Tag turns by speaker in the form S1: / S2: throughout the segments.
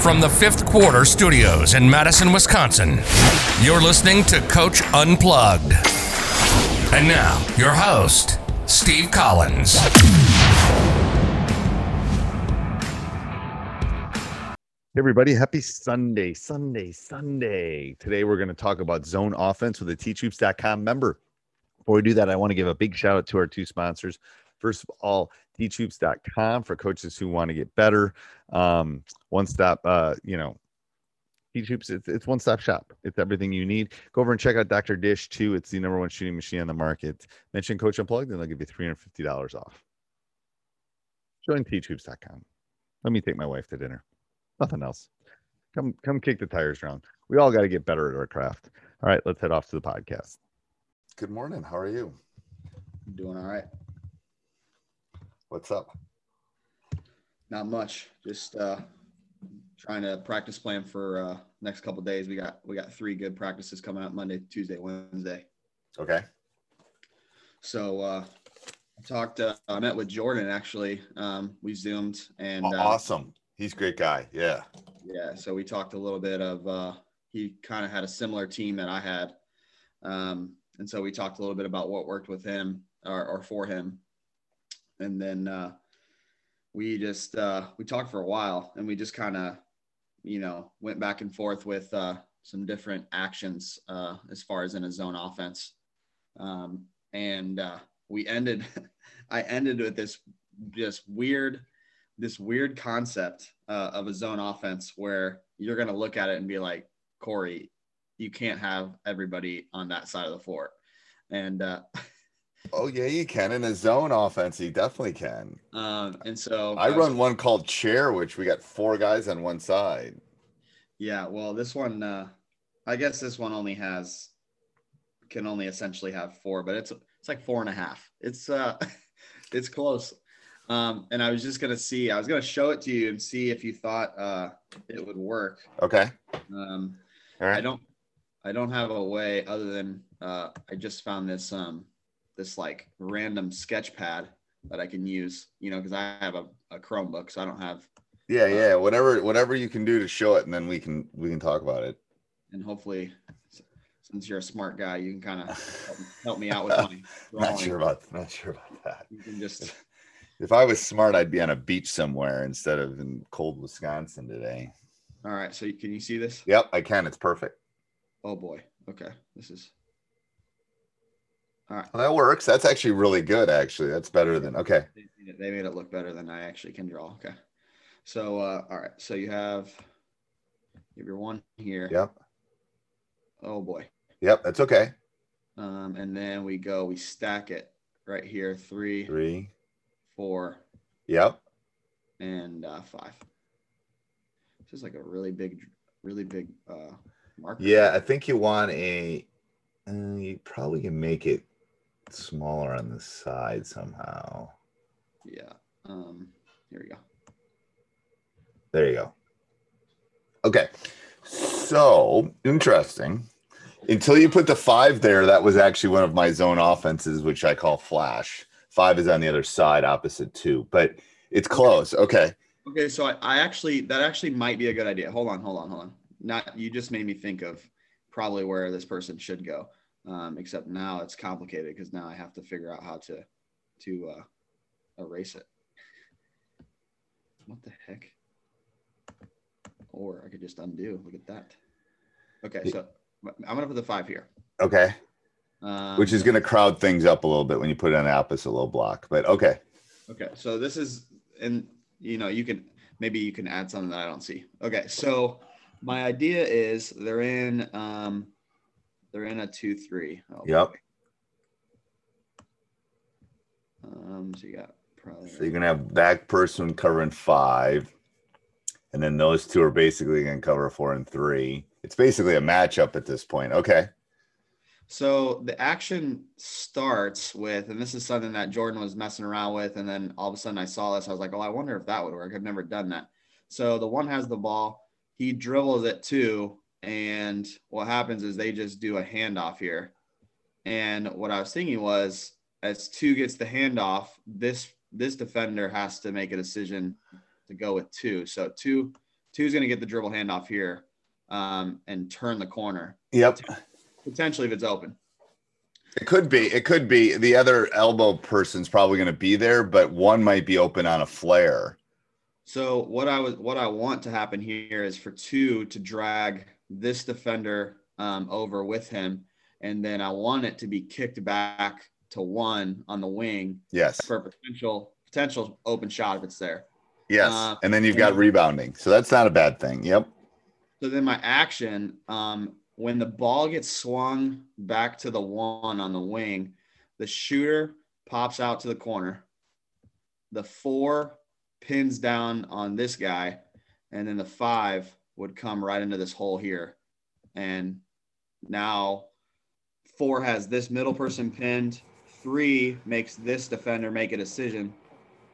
S1: From the fifth quarter studios in Madison, Wisconsin, you're listening to Coach Unplugged. And now, your host, Steve Collins.
S2: Hey everybody, happy Sunday, Sunday, Sunday. Today we're going to talk about zone offense with a teachhoops.com member. Before we do that, I want to give a big shout out to our two sponsors. First of all, teachhoops.com for coaches who want to get better. Um, one stop, uh, you know, Teach Hoops, it's, it's one stop shop. It's everything you need. Go over and check out Dr. Dish too. It's the number one shooting machine on the market. Mention Coach Unplugged and they'll give you $350 off. Join teachhoops.com. Let me take my wife to dinner. Nothing else. Come come kick the tires around. We all got to get better at our craft. All right, let's head off to the podcast. Good morning. How are you?
S3: I'm doing all right.
S2: What's up?
S3: Not much. Just uh, trying to practice plan for uh, next couple days. We got we got three good practices coming up Monday, Tuesday, Wednesday.
S2: Okay.
S3: So uh, I talked. Uh, I met with Jordan actually. Um, we zoomed and uh,
S2: awesome. He's a great guy. Yeah.
S3: Yeah. So we talked a little bit of. Uh, he kind of had a similar team that I had, um, and so we talked a little bit about what worked with him or, or for him, and then uh, we just uh, we talked for a while, and we just kind of, you know, went back and forth with uh, some different actions uh, as far as in a zone offense, um, and uh, we ended. I ended with this just weird, this weird concept uh, of a zone offense where you're going to look at it and be like, Corey, you can't have everybody on that side of the floor, and. Uh,
S2: Oh yeah, you can in a zone offense. You definitely can.
S3: Um, and so
S2: I run one called chair, which we got four guys on one side.
S3: Yeah, well, this one, uh, I guess this one only has can only essentially have four, but it's it's like four and a half. It's uh, it's close. Um, and I was just gonna see, I was gonna show it to you and see if you thought uh, it would work.
S2: Okay.
S3: Um,
S2: All right.
S3: I don't, I don't have a way other than uh, I just found this um, this like random sketch pad that I can use, you know, because I have a, a Chromebook, so I don't have,
S2: Yeah, yeah. Uh, whatever, whatever you can do to show it, and then we can we can talk about it.
S3: and hopefully, since you're a smart guy, you can kind of help, help me out with money.
S2: Not sure about not sure about that.
S3: You can just,
S2: If I was smart, I'd be on a beach somewhere instead of in cold Wisconsin today.
S3: all right. So can you see this?
S2: Yep, I can. It's perfect.
S3: Oh boy. Okay. This is, all right.
S2: Well, that works. That's actually really good. Actually, that's better than okay.
S3: They made it- they made it look better than I actually can draw. Okay. So, uh, all right. So you have, you have your one here.
S2: Yep,
S3: Oh boy.
S2: yep. That's okay.
S3: Um, and then we go, we stack it right here, three,
S2: Three.
S3: four,
S2: Yep.
S3: and uh, five. This is like a really big, really big uh, marker.
S2: Yeah, I think you want a. Uh, you probably can make it smaller on the side somehow.
S3: Yeah. Um, here we go.
S2: There you go. Okay. So interesting. Until you put the five there, that was actually one of my zone offenses, which I call flash. Five is on the other side, opposite two, but it's close. Okay.
S3: Okay, so I, I actually that actually might be a good idea. Hold on, hold on, hold on. Not you just made me think of probably where this person should go. Um, except now it's complicated because now I have to figure out how to to uh, erase it. what the heck? Or I could just undo. Look at that. Okay, so I'm gonna put the five here.
S2: Okay.
S3: Um,
S2: Which is going to crowd things up a little bit when you put it on the a little block. But okay.
S3: Okay, so this is, and you know, you can maybe you can add something that I don't see. Okay, so my idea is they're in, um, they're in a two three. Oh,
S2: Yep.
S3: boy. Um, so you got probably.
S2: So you're going to have that person covering five. And then those two are basically going to cover four and three. It's basically a matchup at this point. Okay.
S3: So the action starts with, and this is something that Jordan was messing around with, and then all of a sudden I saw this. I was like, "Oh, I wonder if that would work." I've never done that. So the one has the ball, he dribbles it two, and what happens is they just do a handoff here. And what I was thinking was, as two gets the handoff, this this defender has to make a decision to go with two. So two two's going to get the dribble handoff here um, and turn the corner
S2: Yep.
S3: potentially if it's open.
S2: It could be. It could be. The other elbow person's probably going to be there, but one might be open on a flare.
S3: So what I was what I want to happen here is for two to drag this defender um, over with him, and then I want it to be kicked back to one on the wing
S2: Yes.
S3: for potential potential open shot if it's there.
S2: Yes.
S3: Uh,
S2: and then you've got rebounding. So that's not a bad thing. Yep.
S3: So then my action, um, when the ball gets swung back to the one on the wing, the shooter pops out to the corner. The four pins down on this guy, and then the five would come right into this hole here. And now four has this middle person pinned. Three makes this defender make a decision.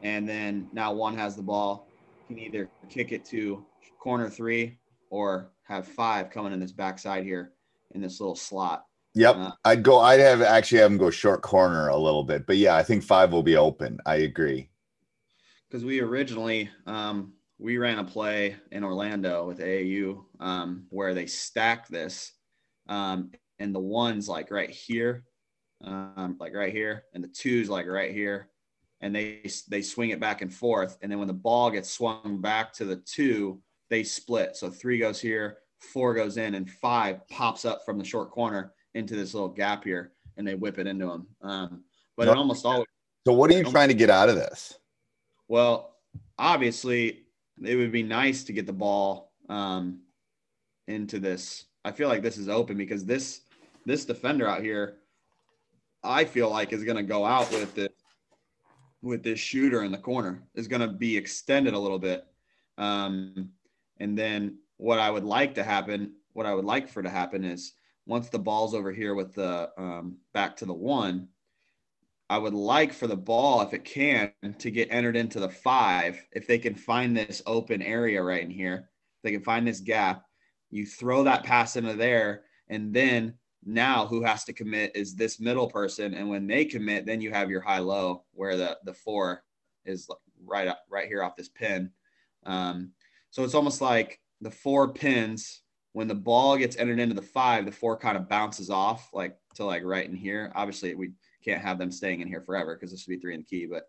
S3: And then now one has the ball. Can either kick it to corner three or have five coming in this backside here in this little slot.
S2: Yep.
S3: Uh,
S2: I'd go, I'd have actually have him go short corner a little bit. But yeah, I think five will be open. I agree.
S3: because we originally um, we ran a play in Orlando with AAU um, where they stack this, um, and the ones like right here, um, like right here, and the twos like right here, and they they swing it back and forth, and then when the ball gets swung back to the two, they split. So three goes here, four goes in, and five pops up from the short corner into this little gap here, and they whip it into them. Um, but it almost always
S2: So what are you trying to get out of this?
S3: well, obviously, it would be nice to get the ball um, into this. I feel like this is open because this this defender out here, I feel like is going to go out with it with this shooter in the corner is going to be extended a little bit, um, and then what I would like to happen, what I would like for to happen is once the ball's over here with the um, back to the one, I would like for the ball, if it can, to get entered into the five. If they can find this open area right in here, they can find this gap. You throw that pass into there, and then now who has to commit is this middle person. And when they commit, then you have your high low where the the four is right up right here off this pin. Um, so it's almost like the four pins. When the ball gets entered into the five, the four kind of bounces off like to like right in here. Obviously, we can't have them staying in here forever because this would be three in the key. But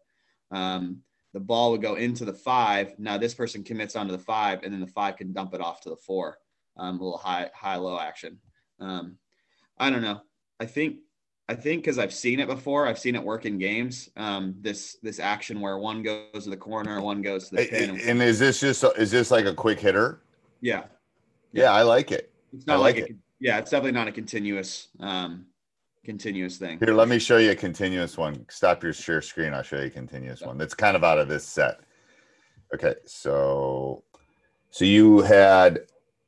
S3: um, the ball would go into the five. Now this person commits onto the five, and then the five can dump it off to the four. Um, a little high high low action. Um, I don't know. I think I think because I've seen it before. I've seen it work in games. Um, this this action where one goes to the corner, one goes to the pin.
S2: And is this just is this like a quick hitter?
S3: yeah,
S2: Yeah, I like it.
S3: it's not
S2: I
S3: like,
S2: like
S3: a, yeah, it's definitely not a continuous um, continuous thing.
S2: Here, let me show you a continuous one. Stop your share screen. I'll show you a continuous one. That's kind of out of this set. Okay, so so you had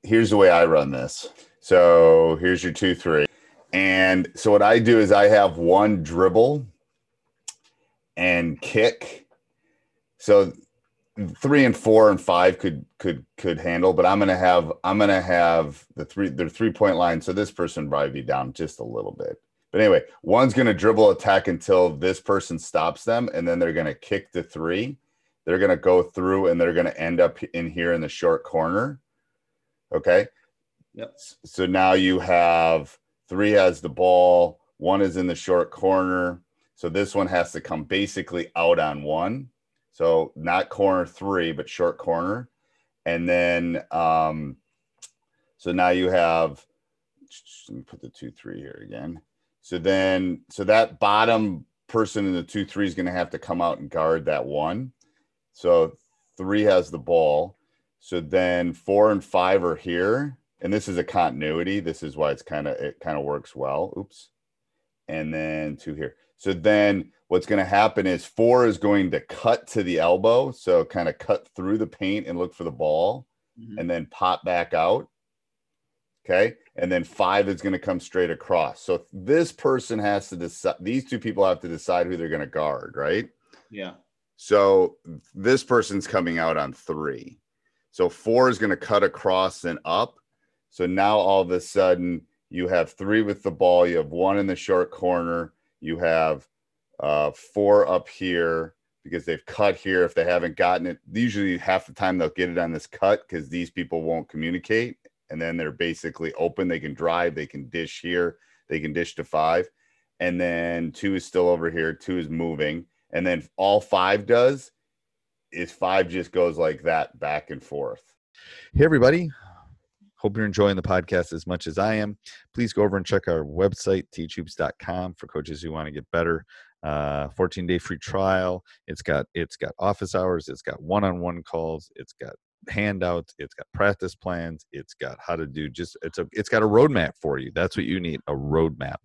S2: here's the way I run this. So here's your two, three. And so what I do is I have one dribble and kick. So three and four and five could could could handle, but I'm gonna have I'm gonna have the three the three point line. So this person probably be down just a little bit. But anyway, one's going to dribble attack until this person stops them, and then they're going to kick the three. They're going to go through and they're going to end up in here in the short corner. Okay.
S3: Yep.
S2: So now you have three has the ball, one is in the short corner. So this one has to come basically out on one. So not corner three, but short corner. And then, um, so now you have, let me put the two, three here again. So then, so that bottom person in the two, three is going to have to come out and guard that one. So three has the ball. So then four and five are here. And this is a continuity. This is why it's kind of, it kind of works well. Oops. And then two here. So then what's going to happen is four is going to cut to the elbow. So kind of cut through the paint and look for the ball mm-hmm. and then pop back out. Okay. And then five is going to come straight across. So this person has to decide, these two people have to decide who they're going to guard, right?
S3: Yeah.
S2: So this person's coming out on three. So four is going to cut across and up. So now all of a sudden you have three with the ball. You have one in the short corner. You have uh, four up here because they've cut here. If they haven't gotten it, usually half the time they'll get it on this cut because these people won't communicate. And then they're basically open. They can drive, they can dish here, they can dish to five. And then two is still over here, two is moving and then all five does is five just goes like that back and forth.
S4: Hey, everybody. Hope you're enjoying the podcast as much as I am. Please go over and check our website, teachhoops.com, for coaches who want to get better. Uh, 14 day free trial. It's got it's got office hours. It's got one on one calls. It's got handouts. It's got practice plans. It's got how to do just it's a it's got a roadmap for you. That's what you need a roadmap.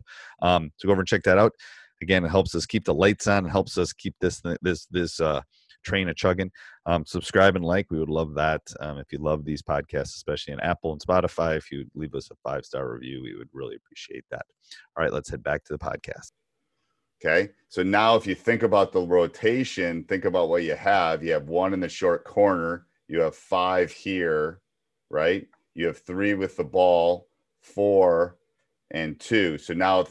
S4: Um, so go over and check that out again it helps us keep the lights on it helps us keep this this this uh, train a chugging um, subscribe and like we would love that um, if you love these podcasts especially in apple and spotify if you leave us a five star review we would really appreciate that all right let's head back to the podcast
S2: okay so now if you think about the rotation think about what you have you have one in the short corner you have five here right you have three with the ball four and two so now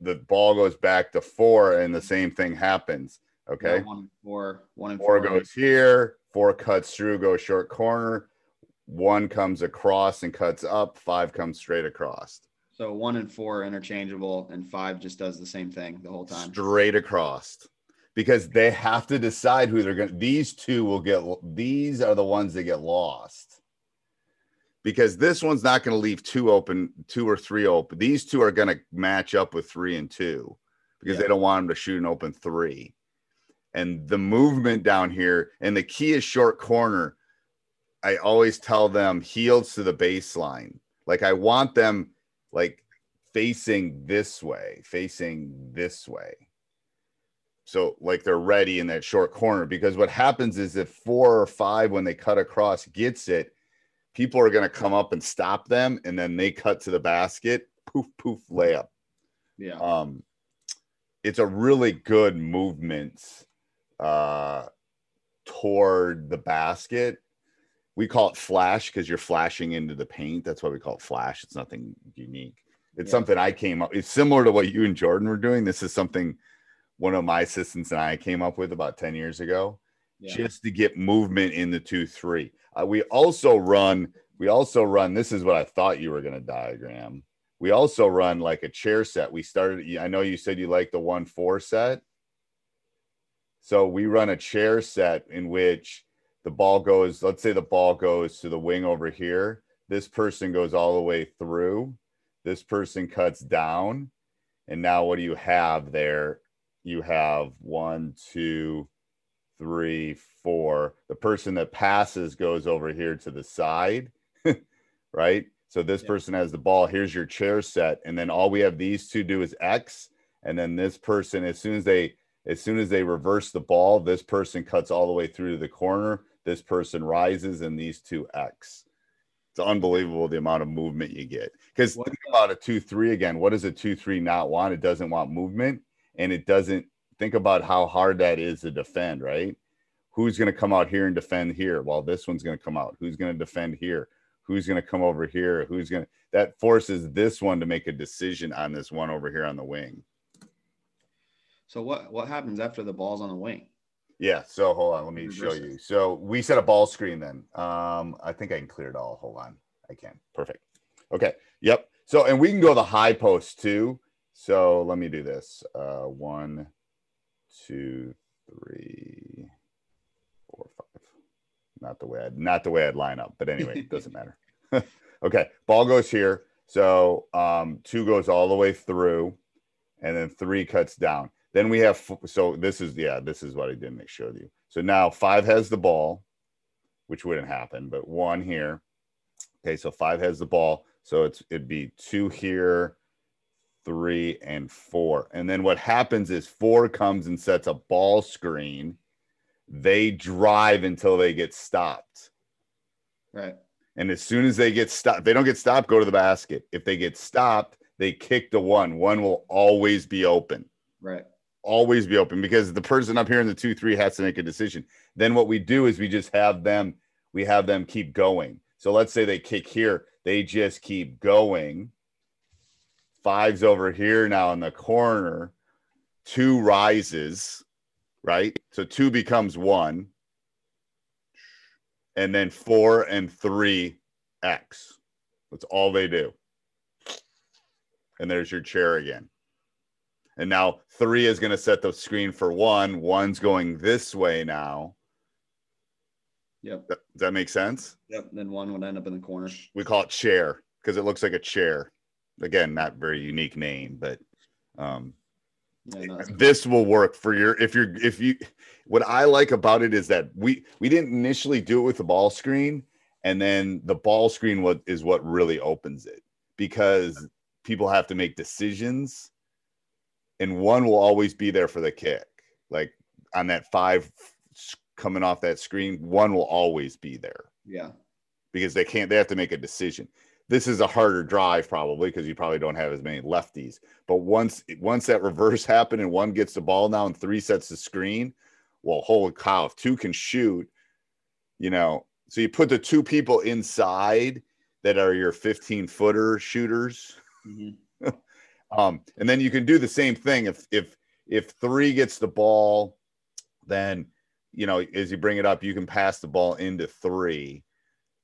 S2: the ball goes back to four and the same thing happens. Okay.
S3: Yeah, one and four, one and
S2: four, four goes here, four cuts through, goes short corner, one comes across and cuts up, five comes straight across.
S3: So one and four interchangeable, and five just does the same thing the whole time.
S2: Straight across. Because they have to decide who they're going to. These two will get, these are the ones that get lost because this one's not going to leave two open, two or three open. These two are going to match up with three and two because yeah. they don't want them to shoot an open three. And the movement down here, and the key is short corner. I always tell them heels to the baseline. Like I want them like facing this way, facing this way. So like they're ready in that short corner because what happens is if four or five when they cut across gets it, people are going to come up and stop them, and then they cut to the basket, poof, poof, layup.
S3: Yeah.
S2: Um, it's a really good movement uh, toward the basket. We call it flash because you're flashing into the paint. That's why we call it flash. It's nothing unique. It's yeah. something I came up. It's similar to what you and Jordan were doing. This is something one of my assistants and I came up with about 10 years ago, yeah. just to get movement in the two three. Uh, we also run, we also run, this is what I thought you were going to diagram. We also run like a chair set. We started, I know you said you like the one four set. So we run a chair set in which the ball goes, let's say the ball goes to the wing over here. This person goes all the way through. This person cuts down. And now what do you have there? You have one, two, three, four. The person that passes goes over here to the side, right? So this yeah. person has the ball. Here's your chair set, and then all we have these two do is X, and then this person, as soon as they as soon as they reverse the ball, this person cuts all the way through to the corner. This person rises, and these two X. It's unbelievable the amount of movement you get. Because think about a two three again. What does a two three not want? It doesn't want movement, and it doesn't think about how hard that is to defend, right? Who's going to come out here and defend here? Well, this one's going to come out. Who's going to defend here? Who's going to come over here? Who's going to that forces this one to make a decision on this one over here on the wing.
S3: So what what happens after the ball's on the wing?
S2: Yeah. So hold on, let me show you. So we set a ball screen then. Um, I think I can clear it all. Hold on, I can. Perfect. Okay. Yep. So and we can go the high post too. So let me do this. Uh, one, two, three. not the way I'd not the way I'd line up, but anyway, it doesn't matter. okay, ball goes here. So um, two goes all the way through, and then three cuts down. Then we have so this is yeah, this is what I didn't show you. So now five has the ball, which wouldn't happen, but one here. Okay, so five has the ball. So it's it'd be two here, three, and four. And then what happens is four comes and sets a ball screen. They drive until they get stopped.
S3: Right.
S2: And as soon as they get stopped, they don't get stopped, go to the basket. If they get stopped, they kick the one. One will always be open.
S3: Right.
S2: Always be open because the person up here in the two, three has to make a decision. Then what we do is we just have them, we have them keep going. So let's say they kick here, they just keep going. Five's over here now in the corner. Two rises, right? So two becomes one and then four and three X. That's all they do. And there's your chair again. And now three is going to set the screen for one. One's going this way now.
S3: Yep.
S2: Does that make sense?
S3: Yep. Then one would end up in the corner.
S2: We call it chair because it looks like a chair. Again, not very unique name, but um, yeah, no, this will work for your if you're if you what I like about it is that we we didn't initially do it with the ball screen, and then the ball screen what is what really opens it because people have to make decisions, and one will always be there for the kick. Like on that five coming off that screen, one will always be there.
S3: Yeah,
S2: because they can't. They have to make a decision this is a harder drive probably because you probably don't have as many lefties. But once once that reverse happened and one gets the ball now and three sets the screen, well, holy cow! If two can shoot, you know, so you put the two people inside that are your 15 footer shooters. Mm-hmm. um, and then you can do the same thing if if if three gets the ball, then you know as you bring it up, you can pass the ball into three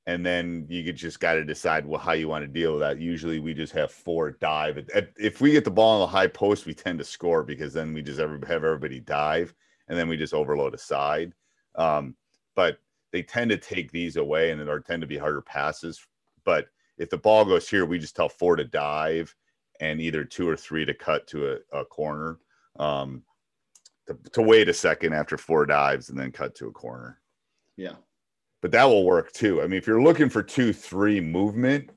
S2: and then you just got to decide well, how you want to deal with that. Usually, we just have four dive. If we get the ball in the high post, we tend to score because then we just have everybody dive, and then we just overload a side. Um, but they tend to take these away, and there tend to be harder passes. But if the ball goes here, we just tell four to dive, and either two or three to cut to a, a corner. Um, to, to wait a second after four dives and then cut to a corner.
S3: Yeah
S2: but that will work too. I mean, if you're looking for two, three movement,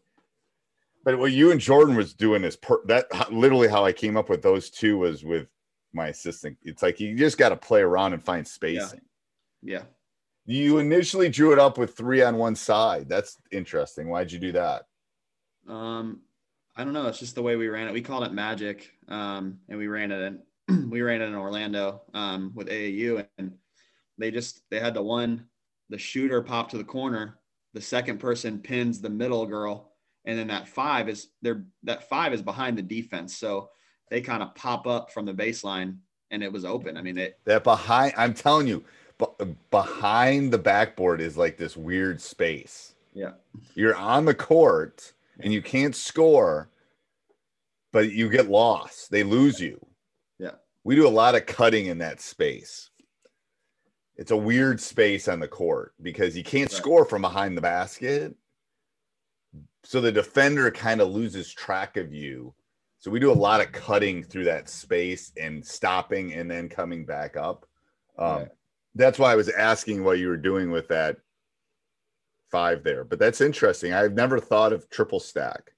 S2: but what you and Jordan was doing is per, that literally how I came up with those two was with my assistant. It's like you just got to play around and find spacing.
S3: Yeah.
S2: yeah. You initially drew it up with three on one side. That's interesting. Why'd you do that?
S3: Um, I don't know. It's just the way we ran it. We called it magic. Um, and we ran it in, we ran it in Orlando, um, with AAU and they just, they had the one the shooter pop to the corner, the second person pins the middle girl, and then that five is there. That five is behind the defense, so they kind of pop up from the baseline, and it was open. I mean, it
S2: that behind. I'm telling you, behind the backboard is like this weird space.
S3: Yeah,
S2: you're on the court and you can't score, but you get lost. They lose you.
S3: Yeah,
S2: we do a lot of cutting in that space it's a weird space on the court because you can't right. score from behind the basket. So the defender kind of loses track of you. So we do a lot of cutting through that space and stopping and then coming back up. Um, right. That's why I was asking what you were doing with that five there. But that's interesting. I've never thought of triple stack.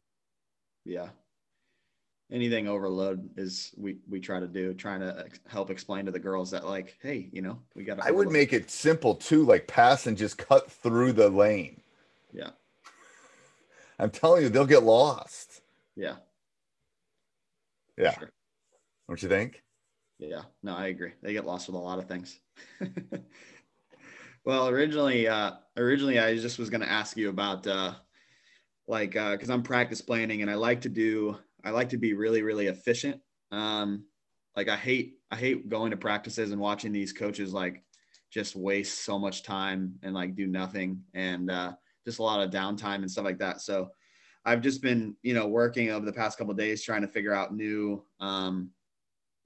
S3: Yeah anything overload is we we try to do trying to help explain to the girls that like hey you know we got
S2: i would make it simple too like pass and just cut through the lane.
S3: Yeah.
S2: I'm telling you they'll get lost.
S3: Yeah.
S2: Yeah. sure. don't you think?
S3: Yeah. No i agree. They get lost with a lot of things. Well originally uh originally i just was going to ask you about uh like uh because i'm practice planning and i like to do I like to be really, really efficient. Um, like I hate, I hate going to practices and watching these coaches like just waste so much time and like do nothing and uh, just a lot of downtime and stuff like that. So I've just been, you know, working over the past couple days trying to figure out new, um,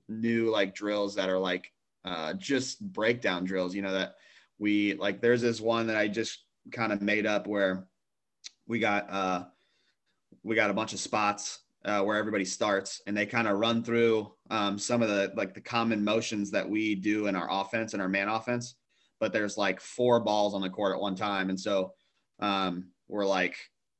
S3: new like drills that are like uh, just breakdown drills. You know that we like there's this one that I just kind of made up where we got uh we got a bunch of spots uh, where everybody starts and they kind of run through um, some of the like the common motions that we do in our offense and our man offense. But there's like four balls on the court at one time. And so um, we're like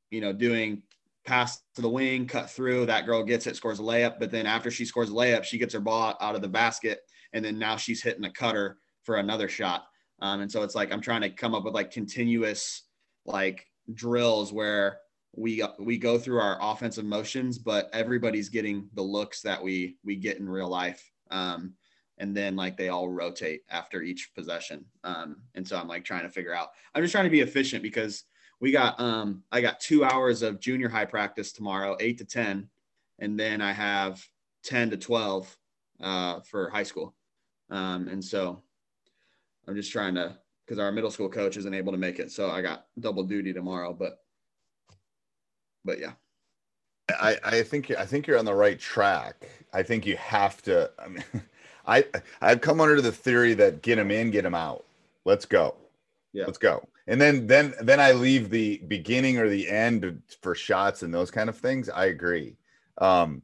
S3: you know doing pass to the wing cut through that girl gets it scores a layup. But then after she scores a layup she gets her ball out of the basket. And then now she's hitting a cutter for another shot. Um, and so it's like i'm trying to come up with like continuous like drills where we we go through our offensive motions, but everybody's getting the looks that we we get in real life. Um, and then like they all rotate after each possession. Um, and so I'm like trying to figure out. I'm just trying to be efficient because we got um I got two hours of junior high practice tomorrow, eight to ten, and then I have ten to twelve uh, for high school. Um, and so I'm just trying to because our middle school coach isn't able to make it, so I got double duty tomorrow. But but yeah.
S2: I, I think I think you're on the right track. I think you have to. I mean, I I've come under the theory that get them in, get them out. Let's go. Yeah. Let's go. And then then then I leave the beginning or the end for shots and those kind of things. I agree. Um,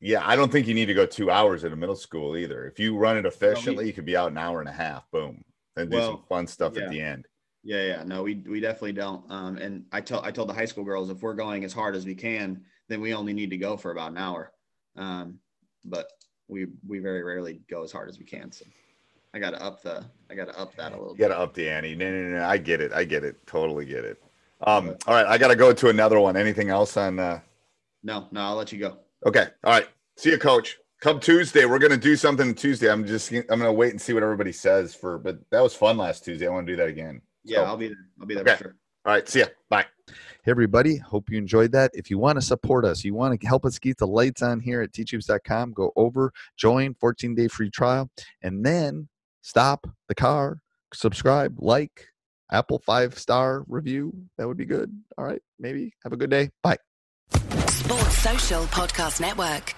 S2: yeah, I don't think you need to go two hours at a middle school either. If you run it efficiently, you could be out an hour and a half. Boom, and do well, some fun stuff yeah. at the end.
S3: Yeah, yeah, no, we we definitely don't. Um, and I told I told the high school girls if we're going as hard as we can, then we only need to go for about an hour. Um, but we we very rarely go as hard as we can. So I got to up the I got to up that a little.
S2: You got to up the ante. No, no, no, I get it. I get it. Totally get it. Um, all right, I got to go to another one. Anything else on? Uh...
S3: No, no, I'll let you go.
S2: Okay. All right. See you, coach. Come Tuesday, we're gonna do something Tuesday. I'm just I'm gonna wait and see what everybody says for. But that was fun last Tuesday. I want to do that again.
S3: Yeah, so, I'll be there. I'll be there okay. for sure.
S2: All right. See ya. Bye. Hey, everybody. Hope you enjoyed that. If you want to support us, you want to help us keep the lights on here at teachhoops.com, go over, join, 14 day free trial, and then stop the car, subscribe, like, Apple five star review. That would be good. All right. Maybe. Have a good day. Bye. Sports Social Podcast Network.